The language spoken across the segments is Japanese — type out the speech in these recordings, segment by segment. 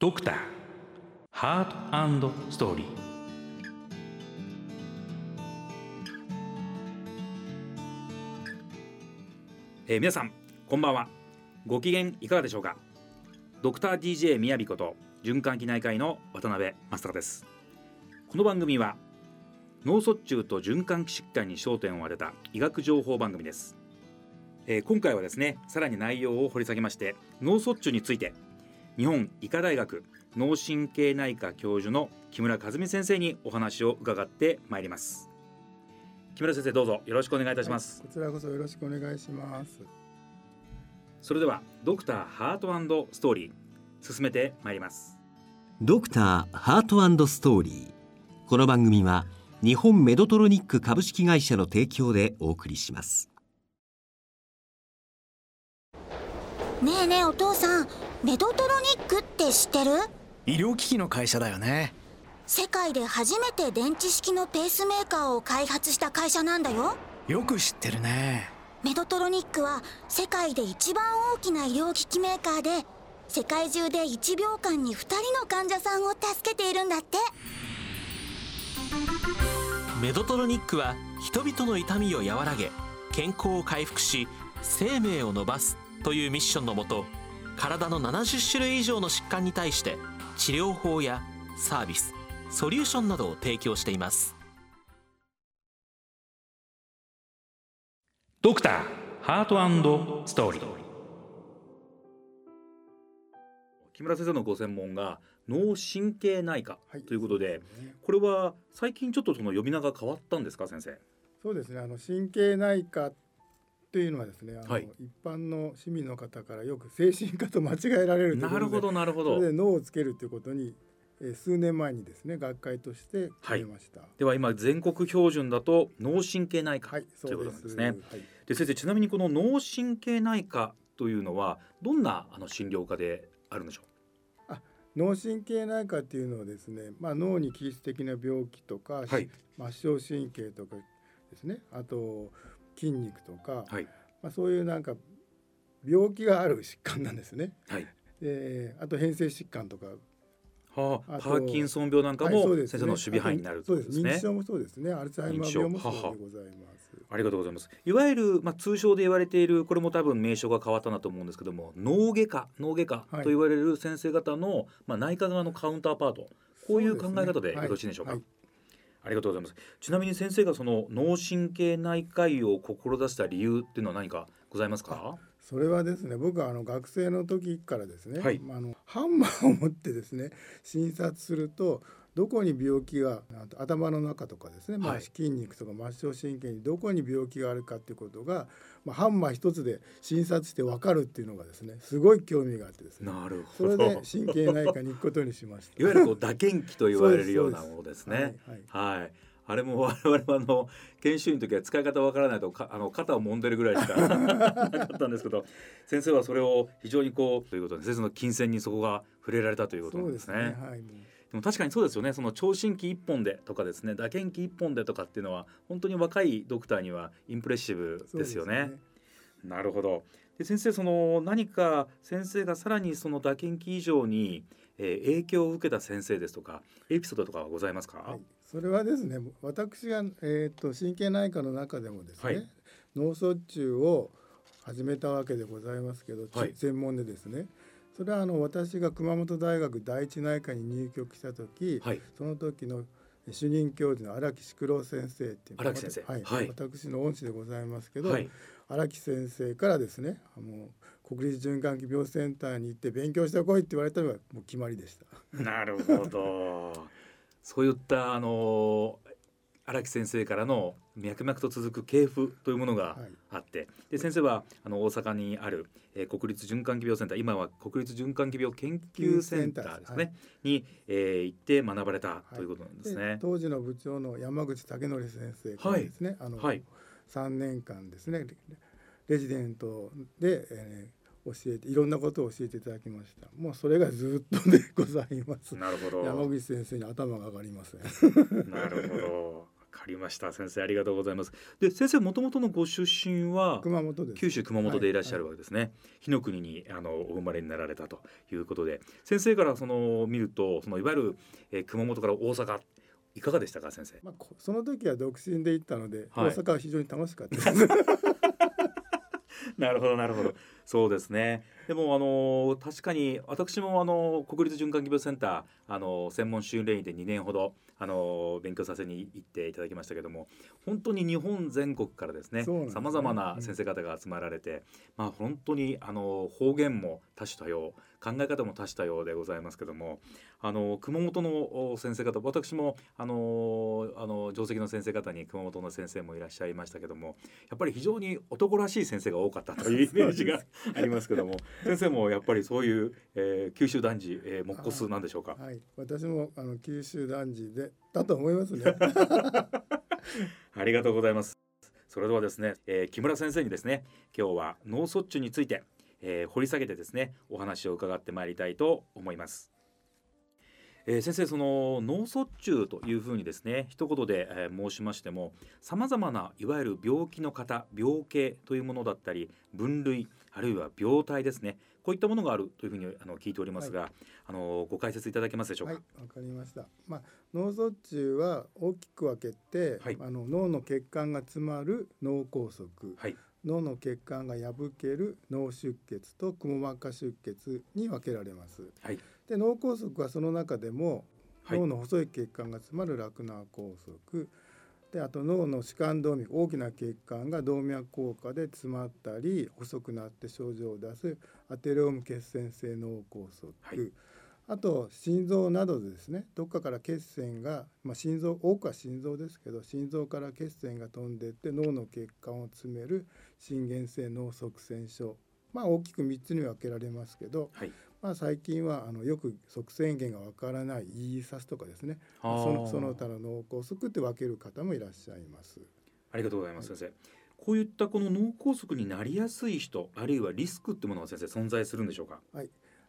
ドクター。ハートストーリーえー皆さんこんばんは。ご機嫌いかがでしょうか？ドクター DJ みやびこと循環器内科医の渡辺正孝です。この番組は脳卒中と循環器疾患に焦点を当てた医学情報番組です、えー今回はですねさらに内容を掘り下げまして脳卒中について日本医科大学脳神経内科教授の木村和美先生にお話を伺ってまいります。木村先生どうぞ。よろしくお願いいたします、こちらこそよろしくお願いします。それではドクターハートストーリー進めてまいります。ドクターハートストーリー。この番組は日本メドトロニック株式会社の提供でお送りします。ねえねえお父さんメドトロニックって知ってる？医療機器の会社だよね。世界で初めて電池式のペースメーカーを開発した会社なんだよ。よく知ってるね。メドトロニックは世界で一番大きな医療機器メーカーで世界中で1秒間に2人の患者さんを助けているんだって。メドトロニックは人々の痛みを和らげ健康を回復し生命を伸ばすというミッションのもと体の70種類以上の疾患に対して治療法やサービスソリューションなどを提供しています。ドクターハートストーリー。木村先生のご専門が脳神経内科はい。ということで、そうすねこれは最近ちょっとその呼び名が変わったんですか先生？そうですね。あの神経内科というのはですね、あの、はい。一般の市民の方からよく精神科と間違えられるということで、なるほどなるほど。それで脳をつけるということに、えー数年前にですね、学会として決めました。では今全国標準だと脳神経内科、はい、ということ。なんですね。はい。で先生ちなみにこの脳神経内科というのはどんなあの診療科であるんでしょ脳神経内科っていうのはですね、まあ脳に起因的な病気とか、うはい。末梢神経とかですね、あと筋肉とか、はい。まあそういうなんか病気がある疾患なんですね。はい。であと変性疾患とか。はあ、パーキンソン病なんかも先生の守備範囲になるとそうです。ね認知症もそうですね。アルツハイマー病もそうでございます。ありがとうございます。いわゆる、まあ、通称で言われているこれも多分名称が変わったなと思うんですけども脳外科脳外科はい。と言われる先生方の、まあ、内科側のカウンターパート。こういう考え方でよろしいでしょうか？はいありがとうございます。ちなみに先生がその脳神経内科医を志した理由っていうのは何かございますか？それはですね僕はあの学生の時からですね、はいまあ、あのハンマーを持ってですね診察するとどこに病気が頭の中とかですね、まあ、はい筋肉とか末梢神経にどこに病気があるかっていうことが、まあ、ハンマー一つで診察して分かるっていうのがですねすごい興味があってですねなるそれほど。いわで神経内科に行くことにしました。ゆるこう打鍵器と言われるようなものですはいね。はいはい。あれも我々はあの研修医の時は使い方わからないとか あの肩を揉んでるぐらいしか なかったんですけど先生はそれを非常にこうということで先生の金銭にそこが触れられたということなんですね。そうですねはいでも確かにそうですよねその聴診器一本でとかですね打鍵器一本でとかっていうのは本当に若いドクターにはインプレッシブですよね。なるほど。で先生その何か先生がさらにその打鍵器以上に、えー影響を受けた先生ですとかエピソードとかはございますか？はい、それはですね私が、えー、と神経内科の中でもですね、はい脳卒中を始めたわけでございますけど、はい専門でですねそれはあの私が熊本大学第一内科に入局した時、はい。その時の主任教授の荒木淑郎先生っていう荒木先生はいはい私の恩師でございますけど、はい。荒木先生からですねもう国立循環器病センターに行って勉強してこいって言われたのがもう決まりでした。なるほど。そういったあの荒木先生からの脈々と続く系譜というものがはいあって、で先生はあの大阪にある、えー国立循環器病センター今は国立循環器病研究センターですね、はに、えー行って学ばれたということなんですでね。当時の部長の山口武則先生からですね、あのはい。3年間ですねレレジデントで、えー教えていろんなことを教えていただきましたもうそれがずっとでございますなるほど。山口先生に頭が上がりませんなるほど。かりました。先生ありがとうございます。で先生もともとのご出身は熊本です。九州熊本でいらっしゃるわけですね、日の国にあのお生まれになられたということで。先生からその見るとそのいわゆる、えー熊本から大阪いかがでしたか先生？まあ、こその時は独身で行ったので、はい。大阪は非常に楽しかったです。なるほどなるほどそうですね。でもあの確かに私もあの国立循環器病センターあの専門訓練医で2年ほどあの勉強させに行っていただきましたけども本当に日本全国からですねさまざまな先生方が集まられて、まあ本当にあの方言も多種多様考え方も多種多様でございますけどもあの熊本のお先生方私もあのあの定石の先生方に熊本の先生もいらっしゃいましたけどもやっぱり非常に男らしい先生が多かったというイメージが ありますけども先生もやっぱりそういう、えー九州男児、えー、木骨なんでしょうか？はい、私もあの九州男児でだと思いますね。ありがとうございます。それではですね、えー木村先生にですね、今日は脳卒中について、えー掘り下げてですね、お話を伺ってまいりたいと思います。えー先生その脳卒中というふうにですね一言で、えー申しましてもさまざまないわゆる病気の方病形というものだったり分類あるいは病態ですね。こういったものがあるというふうにあの聞いておりますが、あのご解説いただけますでしょうか？はい、わかりました。まあ脳卒中は大きく分けて、はい。あの脳の血管が詰まる脳梗塞、はい。脳の血管が破ける脳出血とくも膜下出血に分けられます。はい。で脳梗塞はその中でも、はい。脳の細い血管が詰まる酪脳梗塞であと脳の主幹動脈大きな血管が動脈硬化で詰まったり細くなって症状を出すアテローム血栓性脳梗塞、はい。あと心臓などでですねどっかから血栓が、まあ、心臓多くは心臓ですけど心臓から血栓が飛んでいって脳の血管を詰める心原性脳塞栓症。まあ大きく3つに分けられますけど、はいまあ、最近はあのよく塞栓源がわからないイーサスとかですね。そのその他の脳梗塞って分ける方もいらっしゃいます。ありがとうございます、先生。こういったこの脳梗塞になりやすい人、あるいはリスクってものは先生存在するんでしょうか？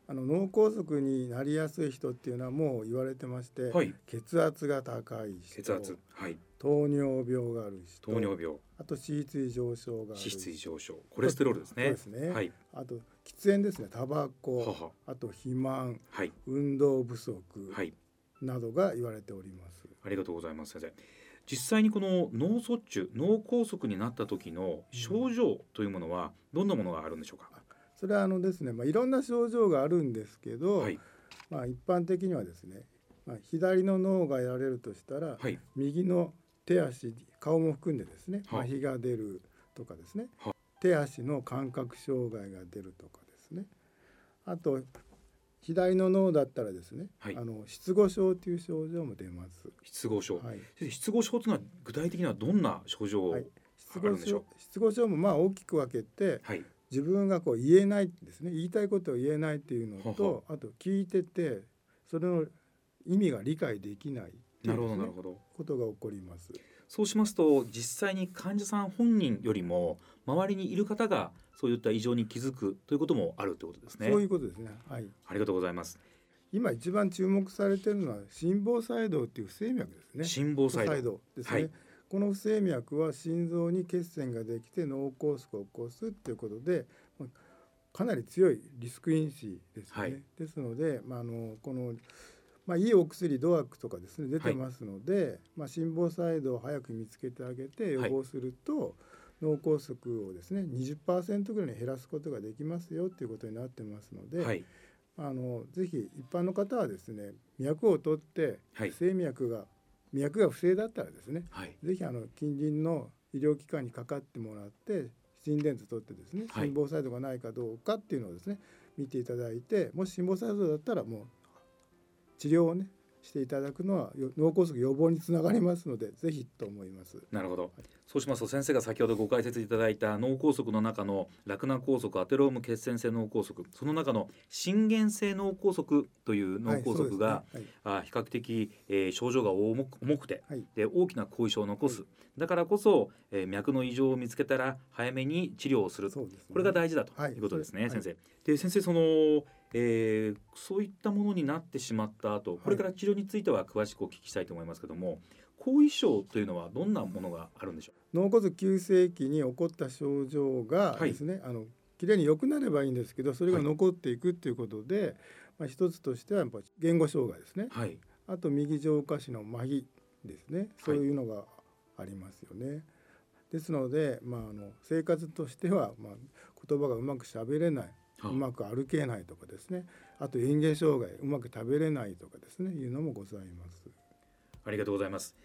あの脳梗塞になりやすい人っていうのはもう言われてまして、はい、血圧が高い人血圧、はい、糖尿病がある人糖尿病、あと脂質異常症がある脂質異常症、コレステロールですね。そうですね。はい、あと喫煙ですね。タバはコは、あと肥満はい、運動不足はい、などが言われております。ありがとうございます、先生。実際にこの脳卒中、脳梗塞になった時の症状というものはどんなものがあるんでしょうか？それはあのですね、まあ、いろんな症状があるんですけど、はい、まあ、一般的にはですね、まあ、左の脳がやられるとしたら、はい、右の手足顔も含んでですねは麻痺が出るとかですね。は手足の感覚障害が出るとかですねあと左の脳だったらですね、はいあの失語症という症状も出ます。失語症。はい失語症というのは具体的にはどんな症状を、はい失語あるんでしょう？症失語症もまあ大きく分けてはい、自分がこう言えないですね言いたいことを言えないっていうのはとあと聞いててそれの意味が理解できないっていなるほど、なるほど。ことが起こります。そうしますと実際に患者さん本人よりも周りにいる方がそういった異常に気づくということもあるということですね。そういうことですね。はい。ありがとうございます。今一番注目されているのは心房細動っていう不整脈ですね。心房細動。ですね。はいこの不整脈は心臓に血栓ができて脳梗塞を起こすっていうことで、まあかなり強いリスク因子ですね。はいですので、まああのこのまあいいお薬ドアックとかですね出てますので、まあ心房細動を早く見つけてあげて予防すると、脳梗塞をですね20%ぐらいに減らすことができますよっていうことになってますので、はい。あのぜひ一般の方はですね脈を取ってはい不整脈が、脈が不正だったらですねはい。ぜひあの近隣の医療機関にかかってもらって心電図取ってですねはい心房細動がないかどうかっていうのをですね見ていただいてもし心房細動だったらもう治療をねしていただくのはよ脳梗塞予防につながりますのでぜひと思います。なるほど。そうしますと先生が先ほどご解説いただいた脳梗塞の中の酪脳梗塞アテローム血栓性脳梗塞その中の心原性脳梗塞という脳梗塞が、はいそうですね。あ比較的、えー症状が重く重くてはいはいで大きな後遺症を残す、だからこそ、えー脈の異常を見つけたら早めに治療をするね。これが大事だとはいいうことですね、先生。で先生その、えー、そういったものになってしまった後これから治療については詳しくお聞きしたいと思いますけども、後遺症というのはどんなものがあるんでしょう？脳骨急性期に起こった症状がですね、はい、あのきれいに良くなればいいんですけどそれが残っていくっていうことで、はい、まあ、一つとしてはやっぱ言語障害ですね、はい、あと右上下肢の麻痺ですね。そういうのがありますよね。ですので、まあ、あの生活としては、まあ、言葉がうまくしゃべれない、うまく歩けないとかですねあと嚥下障害うまく食べれないとかですねいうのもございます。ありがとうございます。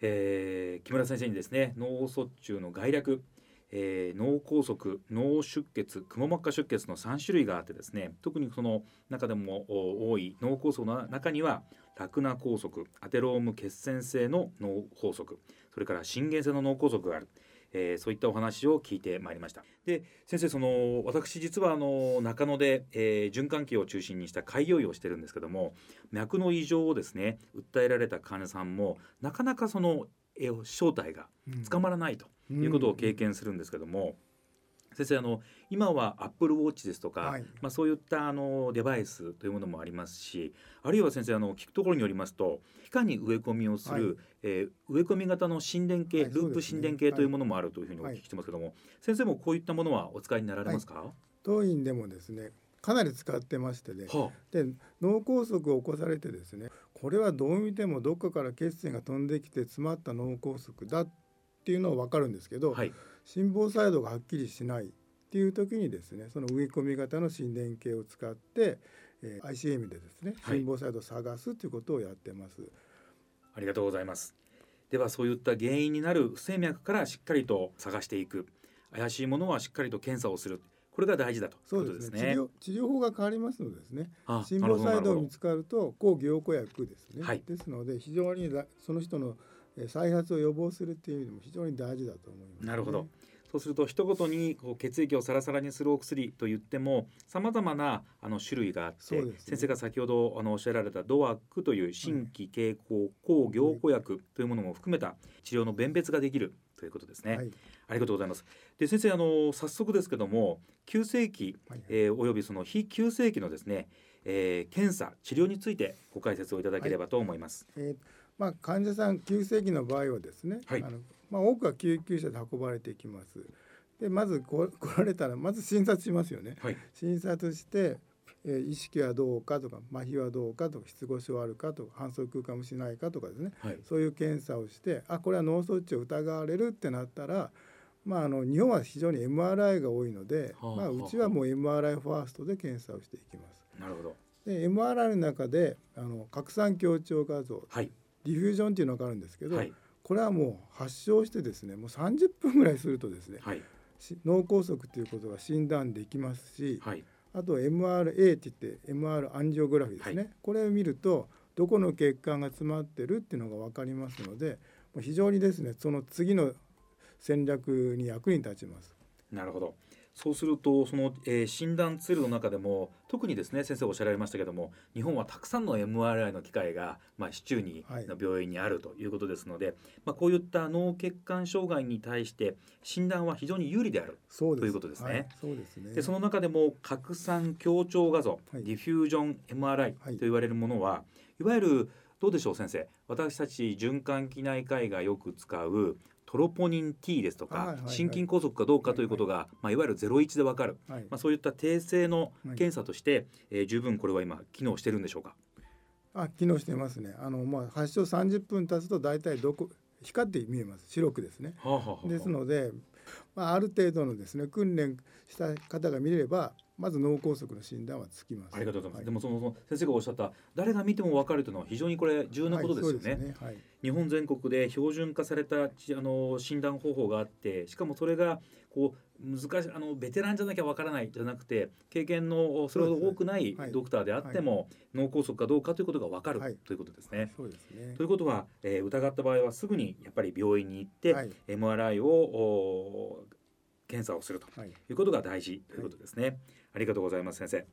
えー、木村先生にですね脳卒中の概略えー、脳梗塞脳出血くも膜下出血の3種類があってですね特にその中でも多い脳梗塞の中にはラクナ梗塞アテローム血栓性の脳梗塞それから心原性の脳梗塞があるえー、そういったお話を聞いてまいりました。で先生その私実はあの中野で、えー、循環器を中心にした開業医をしてるんですけども脈の異常をですね訴えられた患者さんもなかなかその、えー、正体が捕まらないということを経験するんですけども、うんうん先生あの今はアップルウォッチですとか、はい、まあ、そういったあのデバイスというものもありますしあるいは先生あの聞くところによりますと皮下に植え込みをする、はい、えー、植え込み型の心電計、はい、ループ心電計というものもあるというふうにお聞きしてますけども、先生もこういったものはお使いになられますか、当院でもですねかなり使ってましてね、はあ、で脳梗塞を起こされてですねこれはどう見てもどっかから血栓が飛んできて詰まった脳梗塞だっていうのは分かるんですけど、はい、心房細動がはっきりしないっていう時にですねその植え込み型の心電計を使って、えー、ICM でですね心房細動を探すということをやってます、はい、ありがとうございます。ではそういった原因になる不整脈からしっかりと探していく。怪しいものはしっかりと検査をする。これが大事だとそうですね、ね、治療治療法が変わりますのでですね。心房細動見つかると抗凝固薬ですね、はい、ですので非常にその人の再発を予防するっていう意味でも非常に大事だと思います、ね、なるほどそうすると一言にこう血液をサラサラにするお薬と言ってもさまざまなあの種類があって、ね、先生が先ほどあのおっしゃられたドアックという新規経口抗凝固薬というものも含めた治療の弁別ができるということですね。はい、ありがとうございます。で先生あの早速ですけども急性期、はいはい、えー、およびその非急性期のですね、えー、検査治療についてご解説をいただければと思います。はい、えー、まあ患者さん急性期の場合はですね、はい、あのまあ、多くは救急車で運ばれていきます。でまず 来られたらまず診察しますよね。はい、診察して、えー、意識はどうかとか麻痺はどうかとか失語症あるかとか反則かもしないかとかですね、はい、そういう検査をしてあこれは脳卒中を疑われるってなったら、まあ、あの日本は非常に MRI が多いので、はあ、まあ、うちはもう MRI ファーストで検査をしていきます。なるほど。で MRI の中であの拡散強調画像、はい、ディフュージョンっていうのがあるんですけど、はい。これはもう発症してですねもう30分ぐらいするとですね、はい、脳梗塞ということが診断できますし、はい、あと MRA って言って MR アンジオグラフィーですね、はい、これを見るとどこの血管が詰まってるっていうのが分かりますので非常にですねその次の戦略に役に立ちます。なるほどそうするとその、えー、診断ツールの中でも特にですね先生おっしゃられましたけども日本はたくさんの MRI の機械が、まあ、市中にの病院にあるということですので、はい、まあ、こういった脳血管障害に対して診断は非常に有利であるということですね。はい、そうですね。でその中でも拡散強調画像、はい、ディフュージョン MRI と言われるものは、いわゆるどうでしょう先生。私たち循環器内科医がよく使うトロポニン T ですとか、心筋梗塞かどうかということが、まあ、いわゆる01で分かる、まあ、そういった定性の検査として、えー、十分これは今機能してるんでしょうか？あ機能してますね。あの、まあ、発症30分経つと大体どこ光って見えます。白くですね、はあはあ、ですので、まあ、ある程度のですね訓練した方が見れればまず脳梗塞の診断はつきます。ありがとうございます。はい、でもその先生がおっしゃった誰が見てもわかるというのは非常にこれ重要なことですよね。はい、ねはい、日本全国で標準化されたあの診断方法があって、しかもそれがこう難しいあのベテランじゃなきゃわからないじゃなくて経験のそれほど多くないドクターであっても、脳梗塞かどうかということがわかる、ということですね。そうですねということは、えー、疑った場合はすぐにやっぱり病院に行って、MRI を検査をするということが大事ということですね。ありがとうございます先生。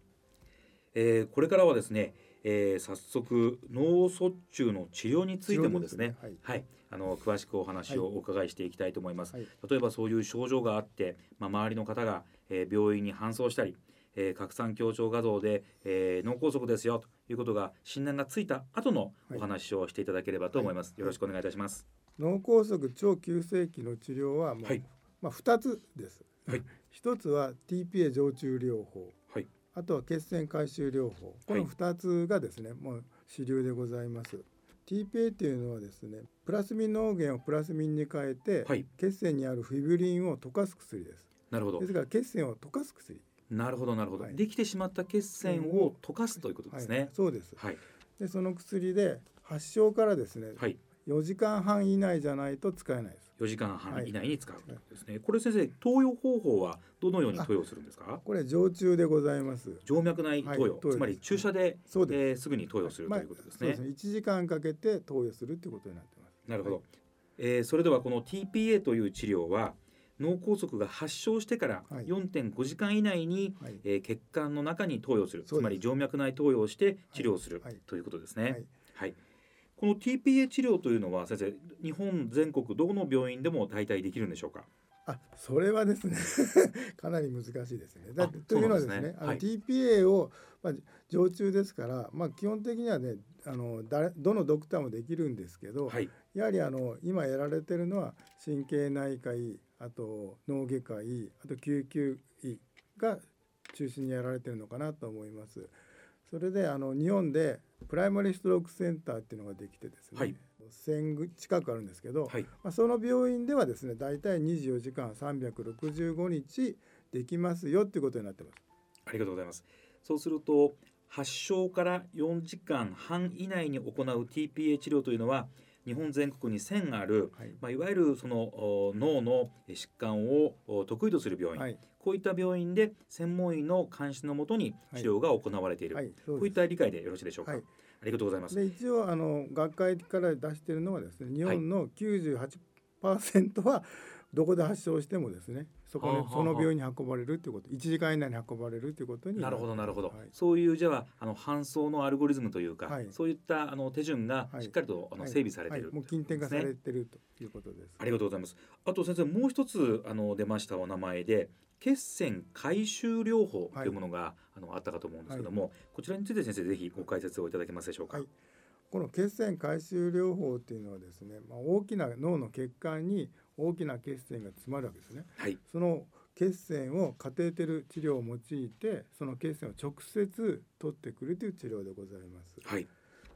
えー、これからはですね、えー、早速脳卒中の治療についてもですね、ねはい、はい、あの詳しくお話をお伺いしていきたいと思います。はい、例えばそういう症状があって、まあ、周りの方が、えー、病院に搬送したり、えー、拡散強調画像で、えー、脳梗塞ですよということが診断がついた後のお話をしていただければと思います、はい、よろしくお願いいたします。脳梗塞超急性期の治療はもう、はい、まあ2つです、はい、1つは TPA 常駐療法、はい、あとは血栓回収療法。この2つがですね、もう主流でございます。TPA っていうのはですねプラスミンの源をプラスミンに変えて、はい、血栓にあるフィブリンを溶かす薬です。なるほど。ですから血栓を溶かす薬。なるほどなるほど、はい、できてしまった血栓を溶かすということですね、はい、そうです、はい、でその薬で発症からですね、はい、4時間半以内じゃないと使えないです4時間半以内に使うということですね、これ先生投与方法はどのように投与するんですか？これ常駐でございます。静脈内投与、つまり注射で,、そうでえー、すぐに投与する、ということですね,、まあ、すね。1時間かけて投与するということになってます。なるほど、えー、それではこの TPA という治療は脳梗塞が発症してから4.5時間以内に、はい、えー、血管の中に投与する。つまり静脈内投与をして治療する、はい、ということですね。はい、はい、この TPA 治療というのは先生日本全国どこの病院でも大体できるんでしょうか？あそれはですね かなり難しいですね。だというのはですね、ねあの TPA を、まあ、常駐ですから、まあ、基本的にはねあの誰どのドクターもできるんですけど、はい、やはりあの今やられてるのは神経内科医あと脳外科医あと救急医が中心にやられてるのかなと思います。それであの日本でプライマリーストロークセンターっていうのができてですね、はい、1000近くあるんですけど、はい、まあ、その病院ではですね大体24時間365日できますよっていうことになってます。ありがとうございます。そうすると発症から4時間半以内に行う TPA 治療というのは日本全国に1000ある、はい。まあ、いわゆるその脳の疾患を得意とする病院、はい、こういった病院で専門医の監視のもとに治療が行われている、はいはい、こういった理解でよろしいでしょうか？ありがとうございます。で一応あの学会から出しているのはですね日本の98%はどこで発症してもですねそこでその病院に運ばれるということ。1時間以内に運ばれるということになる。ほどなるほど、はい、そういうじゃああの搬送のアルゴリズムというか、はい、そういったあの手順がしっかりと、あの整備されている、もう近典化されているということですありがとうございます。あと先生もう一つあの出ましたお名前で血栓回収療法というものが、あのあったかと思うんですけども、こちらについて先生ぜひご解説をいただけますでしょうか、この血栓回収療法っていうのはですね、まあ、大きな脳の血管に大きな血栓が詰まるわけですね。はい、その血栓をカテーテル治療を用いてその血栓を直接取ってくるという治療でございます。はい、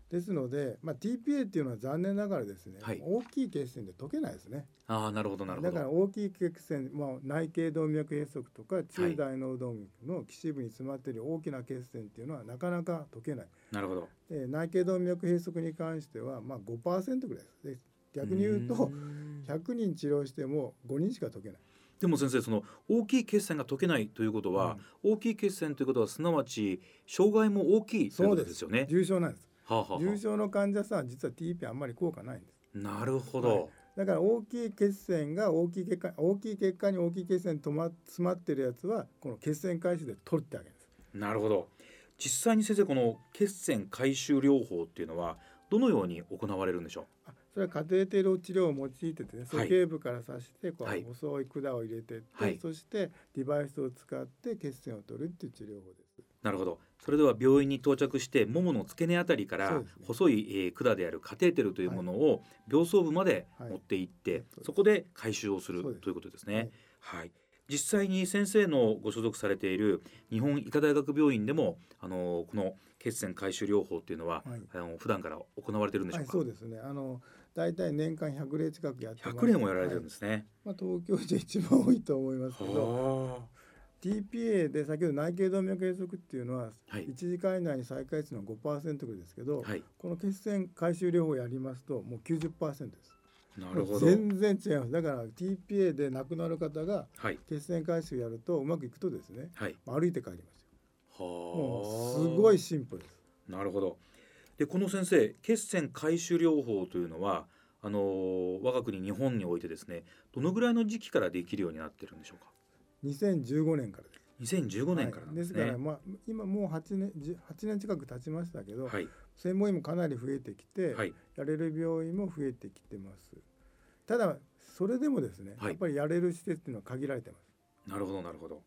ですので、まあ、TPA っていうのは残念ながらですね、はい、大きい血栓で溶けないですね。あなるほどなるほどだから大きい血栓、まあ、内頸動脈閉塞とか中大脳動脈の基支部に詰まっている大きな血栓っていうのはなかなか溶けない。なるほどで内頸動脈閉塞に関しては、まあ5%ぐらいです。逆に言うと100人治療しても5人しか解けない。でも先生その大きい血栓が解けないということは、うん、大きい血栓ということはすなわち障害も大きいということですよね。重症なんです。はあはあ、重症の患者さんは実は TP あんまり効果ないんです。なるほど。はい、だから大きい血栓が大きい血管大きい血管に大きい血栓止ま詰まってるやつはこの血栓回収で取ってあげるんです。なるほど。実際に先生この血栓回収療法っていうのはどのように行われるんでしょう？それはカテーテル治療を用いててね鼠径部から刺してこう細い管を入れてって、はい、そしてデバイスを使って血栓を取るっていう治療法です。なるほどそれでは病院に到着してももの付け根あたりから細い、えー、管であるカテーテルというものを病巣部まで持っていって、はい、そこで回収をするということですね。はい、実際に先生のご所属されている日本医科大学病院でもあのこの血栓回収療法っていうのは、はい、あの普段から行われてるんでしょうか？はい、そうですね。あの大体年間100例近くやってます。100例もやられてるんですね、はい、まあ、東京じゃ一番多いと思いますけど TPA で先ほど内頸動脈閉塞っていうのは1時間以内に再開するのは5%ぐらいですけど、はい、この血栓回収療法をやりますともう90%です。なるほど。全然違います。だから TPA で亡くなる方が血栓回収やるとうまくいくとですね、はい、歩いて帰りますよ。もうすごいシンプルです。なるほど。でこの先生血栓回収療法というのはあの我が国日本においてですねどのぐらいの時期からできるようになってるんでしょうか？2015年からです。2015年からです、ね。はい、ですから、まあ、今もう8年 ,8 年近く経ちましたけど、はい、専門医もかなり増えてきて、はい、やれる病院も増えてきてます。ただそれでもですね、やっぱりやれる施設っていうのは限られてます。なるほどなるほど。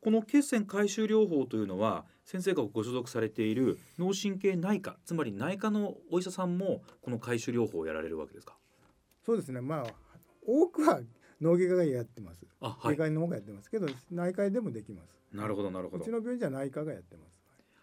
この血栓回収療法というのは先生がご所属されている脳神経内科つまり内科のお医者さんもこの回収療法をやられるわけですか？そうですね。まあ多くは脳外科がやってます。あ、はい、外科の方がやってますけど内科でもできます。なるほどなるほど。うちの病院じゃ内科がやってます。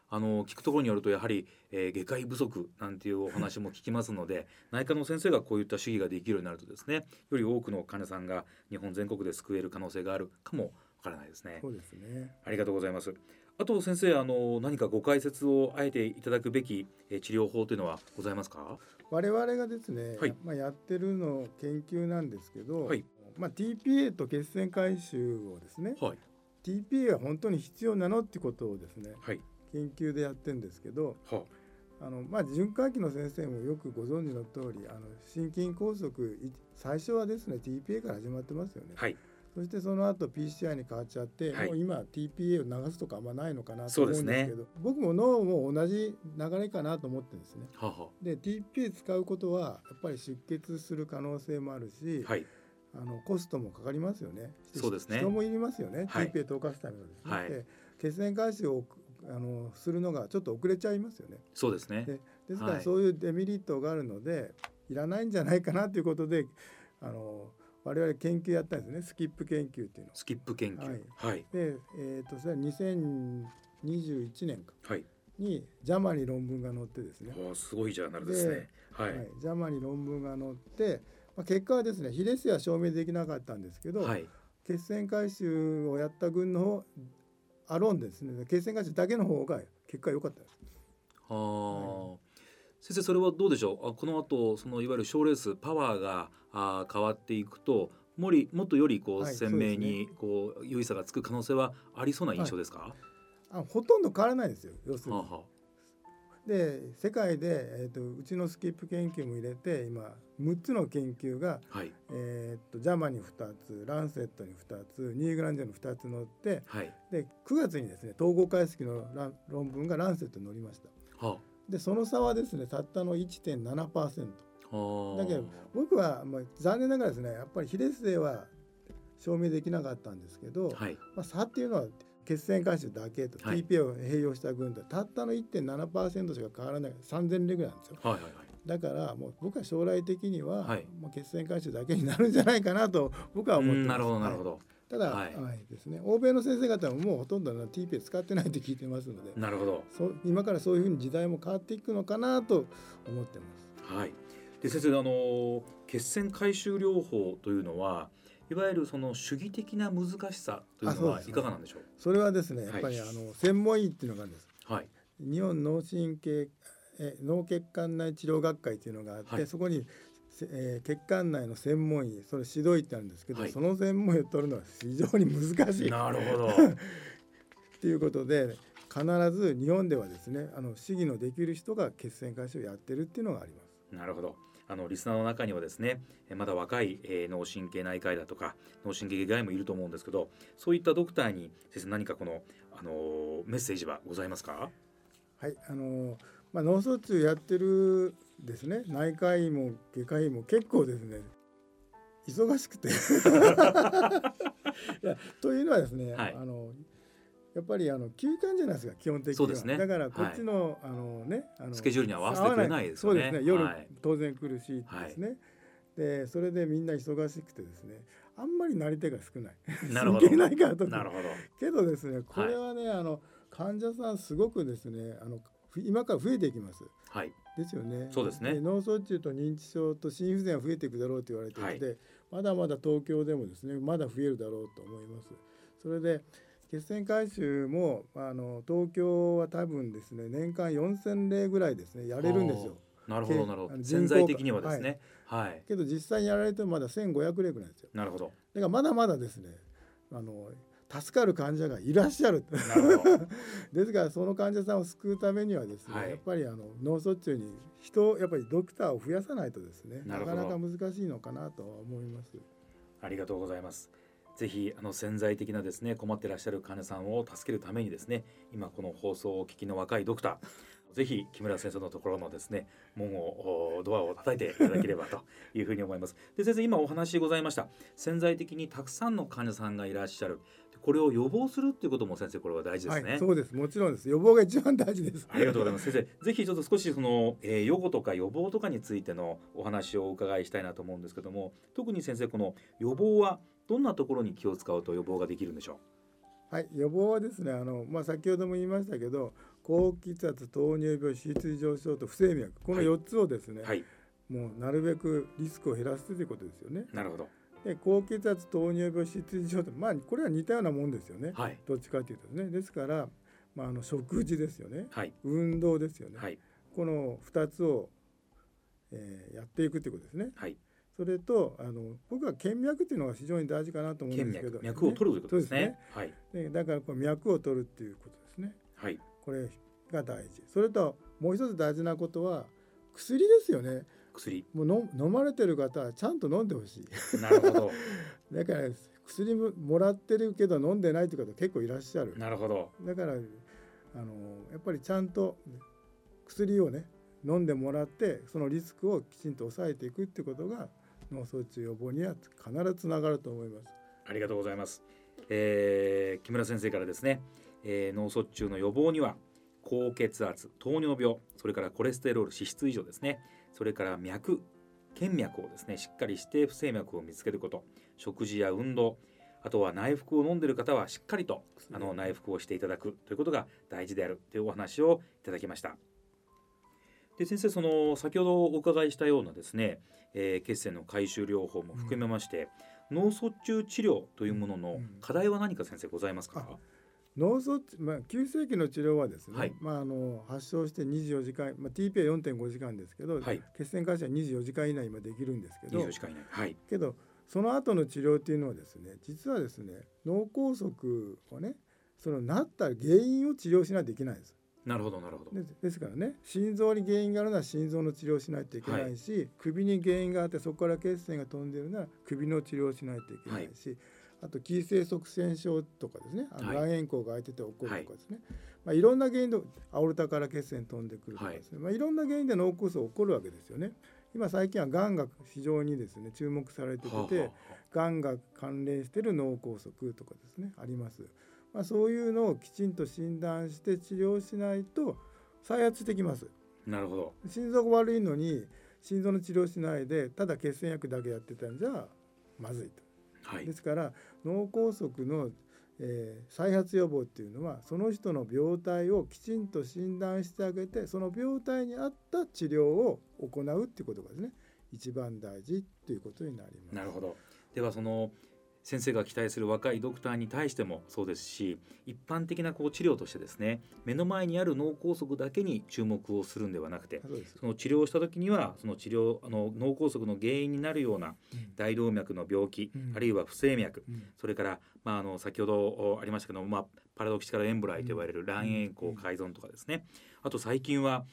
あの聞くところによるとやはり、えー、外科医不足なんていうお話も聞きますので 内科の先生がこういった主義ができるようになるとですねより多くの患者さんが日本全国で救える可能性があるかもわからないですね。そうですねありがとうございます。あと先生あの何かご解説をあえていただくべき、えー、治療法というのはございますか？我々がですね、はい、まあ、やってるの研究なんですけど、はい、まあ、TPA と血栓回収をですね、はい、TPA は本当に必要なのってことをですね、はい、研究でやってるんですけど、はあ。のまあ、循環器の先生もよくご存知の通りあの心筋梗塞最初はですね TPA から始まってますよね。はい。そしてその後 PCI に変わっちゃって、はい、もう今 TPA を流すとかあんまないのかなと思うんですけど、ね、僕も脳も同じ流れかなと思ってるんですね。ははで TPA 使うことはやっぱり出血する可能性もあるし、はい、あのコストもかかりますよね。そうですね。人もいりますよね。はい、TPA 透過すためのですね。はい、で血栓回収をあのするのがちょっと遅れちゃいますよね。そうですね。でですからそういうデメリットがあるので、い、らないんじゃないかなということで、あの我々研究やったんですね。スキップ研究っていうの。スキップ研究。はい。で、えっ、ー、とそれは2021年か。はい。にジャマに論文が載ってですね。おすごいジャーナルですね。はい、はい、ジャマに論文が載って、まあ、結果はですね比列は証明できなかったんですけど、はい、血栓回収をやった群のアロンですね。血栓回収だけの方が結果良かったです。はあ、はい、先生それはどうでしょう？あこの後そのいわゆる賞レースパワーがあ変わっていくともりもっとよりこう、鮮明にこう優位さがつく可能性はありそうな印象ですか、はい、あほとんど変わらないですよ要するに。はあはあで世界で、えーと、うちのスキップ研究も入れて今6つの研究が、はい、えーと、ジャマに2つランセットに2つニーグランジェに2つ載って、はい、で9月にですね統合解析の論文がランセットに載りました。はあ、でその差はですねたったの1.7%。はあ、だけど僕は、まあ、残念ながらですねやっぱり比列性は証明できなかったんですけど、はい、まあ、差っていうのは血栓回収だけと、はい、TPA を併用した群でたったの1.7%しか変わらない3000例ぐらいなんですよ。はいはいはいだからもう僕は将来的には、はい、もう血栓回収だけになるんじゃないかなと僕は思ってます。なるほどなるほど。はい、ただ、はい、はい、ですね、欧米の先生方ももうほとんど TPA 使ってないって聞いてますのでなるほどそ今からそういうふうに時代も変わっていくのかなと思ってます。はい、で先生あの血栓回収療法というのはいわゆるその主義的な難しさというのはいかがなんでしょう？それはですね、やっぱり、あの専門医っていうのがあるんです。はい。日本脳神経え脳血管内治療学会っていうのがあって、はい、そこに、えー、血管内の専門医それ指導医ってあるんですけど、はい、その専門医を取るのは非常に難しい。なるほど。っていうことで必ず日本ではですねあの市議のできる人が血栓回収をやってるっていうのがあります。なるほど。あのリスナーの中にはですねまだ若い、えー、脳神経内科医だとか脳神経外科医もいると思うんですけどそういったドクターに先生何かこの、あのー、メッセージはございますか？はいあのー、まあ、脳卒中やってるですね内科医も外科医も結構ですね忙しくて。というのはですね、はい、あのやっぱりあの休館じゃないですか基本的には、ね、だからこっちの、はい、あのねあのスケジュールに合わせてくれないですよね。そうですね。夜、はい、当然来るしですね、はい、でそれでみんな忙しくてですねあんまりなり手が少ない。なるほど。ないからとなるほど。けどですねこれはね、あの患者さんすごくですねあの今から増えていきます。はい。ですよね。そうですね。脳卒中と認知症と心不全は増えていくだろうと言われていて、はい、まだまだ東京でもですね、まだ増えるだろうと思います。それで血栓回収もあの東京は多分ですね年間4,000例ぐらいですねやれるんですよ。なるほどなるほど。潜在的にはですね。はい。はい、けど実際にやられてもまだ1,500例ぐらいですよ。なるほど。だからまだまだですねあの助かる患者がいらっしゃる。なるほど ですからその患者さんを救うためにはですね、はい、やっぱりあの脳卒中に人やっぱりドクターを増やさないとですねなかなか難しいのかなと思います。ありがとうございます。ぜひあの潜在的なですね困ってらっしゃる患者さんを助けるためにですね今この放送をお聞きの若いドクターぜひ木村先生のところのですね門をドアを叩いていただければと いうふうに思います。で先生今お話ございました潜在的にたくさんの患者さんがいらっしゃる。これを予防するっていうことも先生これは大事ですね、はい、そうです。もちろんです。予防が一番大事です。ありがとうございます。先生ぜひちょっと少しその、えー、予後とか予防とかについてのお話をお伺いしたいなと思うんですけども特に先生この予防はどんなところに気を使うと予防ができるんでしょう？はい予防はですねあのまあ先ほども言いましたけど高血圧糖尿病脂質異常症と不整脈この4つをですね、はい、はいもうなるべくリスクを減らすということですよね。なるほど。で高血圧糖尿病脂質異常とまあこれは似たようなもんですよね。はい、どっちかというとね。ですからまああの食事ですよね。はい、運動ですよね。はい、この2つを、えー、やっていくということですね。はい、それとあの僕は腱脈っていうのが非常に大事かなと思うんですけど、ね、脈を取るということですね。すねはい。でだからこう脈を取るっていうことですね。はい。これが大事。それともう一つ大事なことは薬ですよね。薬もうの飲まれてる方はちゃんと飲んでほしいなるほど だから薬ももらってるけど飲んでないという方結構いらっしゃるなるほどだからあのやっぱりちゃんと薬をね飲んでもらってそのリスクをきちんと抑えていくっていうことが脳卒中予防には必ずつながると思います。ありがとうございます、えー、木村先生からですね、えー、脳卒中の予防には高血圧糖尿病それからコレステロール脂質異常ですね。それから脈腱脈をですねしっかりして不整脈を見つけること食事や運動あとは内服を飲んでいる方はしっかりとあの内服をしていただくということが大事であるというお話をいただきました。で先生その先ほどお伺いしたようなですね、えー、血栓の回収療法も含めまして、うん、脳卒中治療というものの課題は何か先生ございますか、うん脳卒、まあ、急性期の治療はですね、はい、まあ、あの発症して24時間、まあ、TPA4.5 時間ですけど、はい、血栓回収は24時間以内までできるんですけど24時間以内、はい、けどその後の治療っていうのはですね実はですね脳梗塞をねそのなった原因を治療しないといけないんです。なるほどなるほど。でですからね心臓に原因があるなら心臓の治療をしないといけないし、はい、首に原因があってそこから血栓が飛んでるなら首の治療をしないといけないし、はい。あと急性側栓症とかですねあの卵円孔が開いてて起こるとかですね、はい。まあ、いろんな原因でアオルタから血栓飛んでくるとかですね、はい。まあ、いろんな原因で脳梗塞起こるわけですよね。今最近はがんが非常にですね注目されててがんが関連している脳梗塞とかですねあります。まあ、そういうのをきちんと診断して治療しないと再発してきます。なるほど心臓が悪いのに心臓の治療しないでただ血栓薬だけやってたんじゃまずいと。はい、ですから脳梗塞の、えー、再発予防っていうのはその人の病態をきちんと診断してあげてその病態に合った治療を行うっていうことがですね一番大事ということになります。なるほどではその先生が期待する若いドクターに対してもそうですし一般的なこう治療としてですね目の前にある脳梗塞だけに注目をするんではなくてその治療をした時にはその治療あの脳梗塞の原因になるような大動脈の病気、うん、あるいは不整脈、うん、それから、まあ、あの先ほどありましたけども、まあ、パラドキシカルエンブライと呼ばれる卵円孔改造とかですね。あと最近は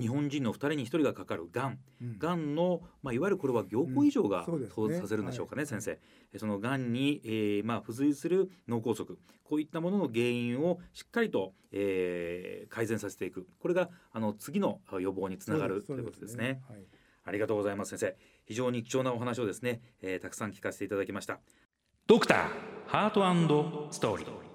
日本人の2人に1人がかかるがん、がんの、まあ、いわゆるこれは凝固異常が想像させるんでしょうかね、はい、先生。そのがんに、えーまあ、付随する脳梗塞。こういったものの原因をしっかりと、えー、改善させていく。これがあの次の予防につながるということですね。はい、ありがとうございます先生。非常に貴重なお話をですね、えー、たくさん聞かせていただきました。ドクターハートストーリー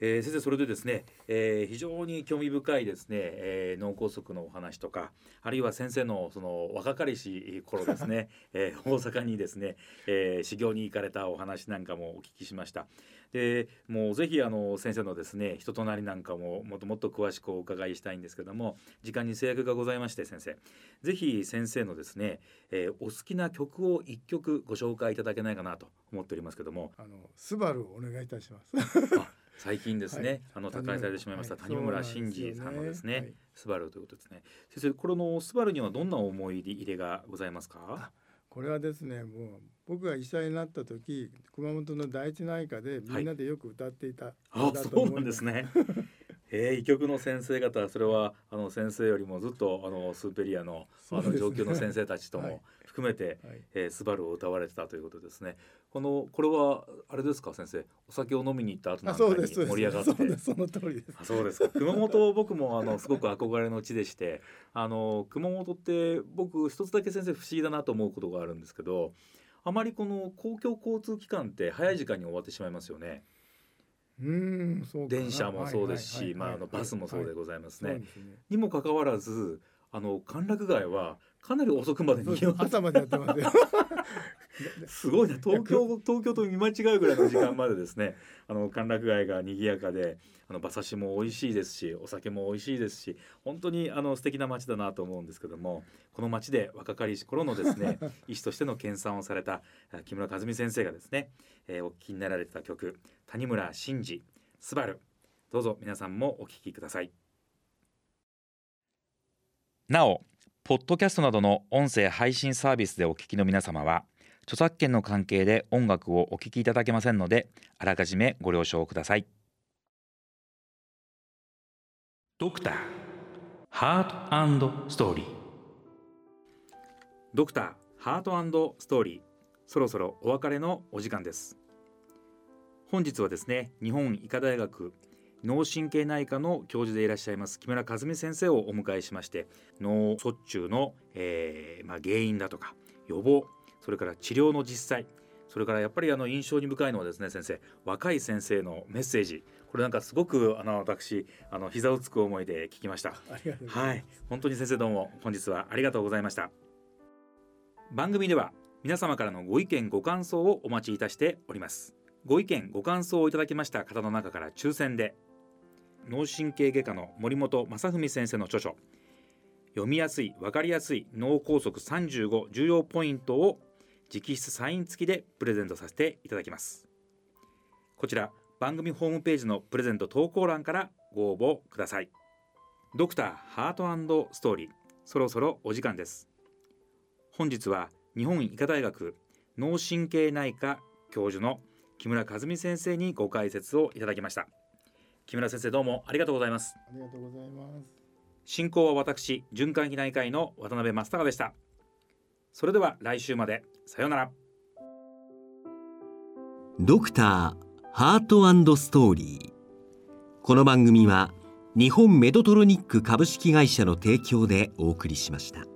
えー、先生それでですね、えー、非常に興味深いですね、えー、脳梗塞のお話とかあるいは先生のその若かりし頃ですね、えー、大阪にですね、えー、修行に行かれたお話なんかもお聞きしました。でもうぜひあの先生のですね人となりなんかももっともっと詳しくお伺いしたいんですけども時間に制約がございまして先生。ぜひ先生のですね、えー、お好きな曲を一曲ご紹介いただけないかなと思っておりますけども。あのスバルお願いいたします 最近ですね、はい、あの他界されてしまいました谷村新司さんのですね、スバルということですね。先生、これのスバルにはどんな思い入れがございますか？これはですね、もう僕が医者になった時、熊本の第一内科でみんなでよく歌っていた、はい、あ、そうなんですね。えー、医局の先生方それはあの先生よりもずっとあのスーペリアの,、あの上級の先生たちとも含めて、はい、えー、スバルを歌われてたということですね。このこれはあれですか先生？お酒を飲みに行った後なんかに盛り上がって。その通りです。そうですか。熊本僕もあのすごく憧れの地でしてあの熊本って僕一つだけ先生不思議だなと思うことがあるんですけどあまりこの公共交通機関って早い時間に終わってしまいますよね。うんそう電車もそうですし、まああのバスもそうでございますね。にもかかわらず、あの歓楽街はかなり遅くまでに 朝までやってますよすごいな。東京東京と見間違うぐらいの時間までですね。あの歓楽街が賑やかであの馬刺しも美味しいですしお酒も美味しいですし本当にあの素敵な街だなと思うんですけどもこの街で若かりし頃のですね 医師としての研鑽をされた木村和美先生がですね、えー、お聴きになられた曲谷村新司スバル。どうぞ皆さんもお聴きください。なおポッドキャストなどの音声配信サービスでお聞きの皆様は著作権の関係で音楽をお聴きいただけませんのであらかじめご了承ください。ドクターハートストーリードクターハートストーリーそろそろお別れのお時間です。本日はですね日本医科大学脳神経内科の教授でいらっしゃいます木村和美先生をお迎えしまして脳卒中の、えーまあ、原因だとか予防それから治療の実際それからやっぱりあの印象に深いのはですね先生若い先生のメッセージ。これなんかすごくあの私あの膝をつく思いで聞きました。はい。本当に先生どうも本日はありがとうございました。番組では皆様からのご意見ご感想をお待ちいたしております。ご意見ご感想をいただきました方の中から抽選で脳神経外科の森本正文先生の著書読みやすい分かりやすい脳梗塞35重要ポイントを直筆サイン付きでプレゼントさせていただきます。こちら番組ホームページのプレゼント投稿欄からご応募ください。ドクターハートストーリーそろそろお時間です。本日は日本医科大学脳神経内科教授の木村和美先生にご解説をいただきました。木村先生どうもありがとうございます。ありがとうございます。進行は私循環器内科医の渡辺正孝でしたそれでは来週まで。さようなら。ドクターハートストーリー。この番組は日本メドトロニック株式会社の提供でお送りしました。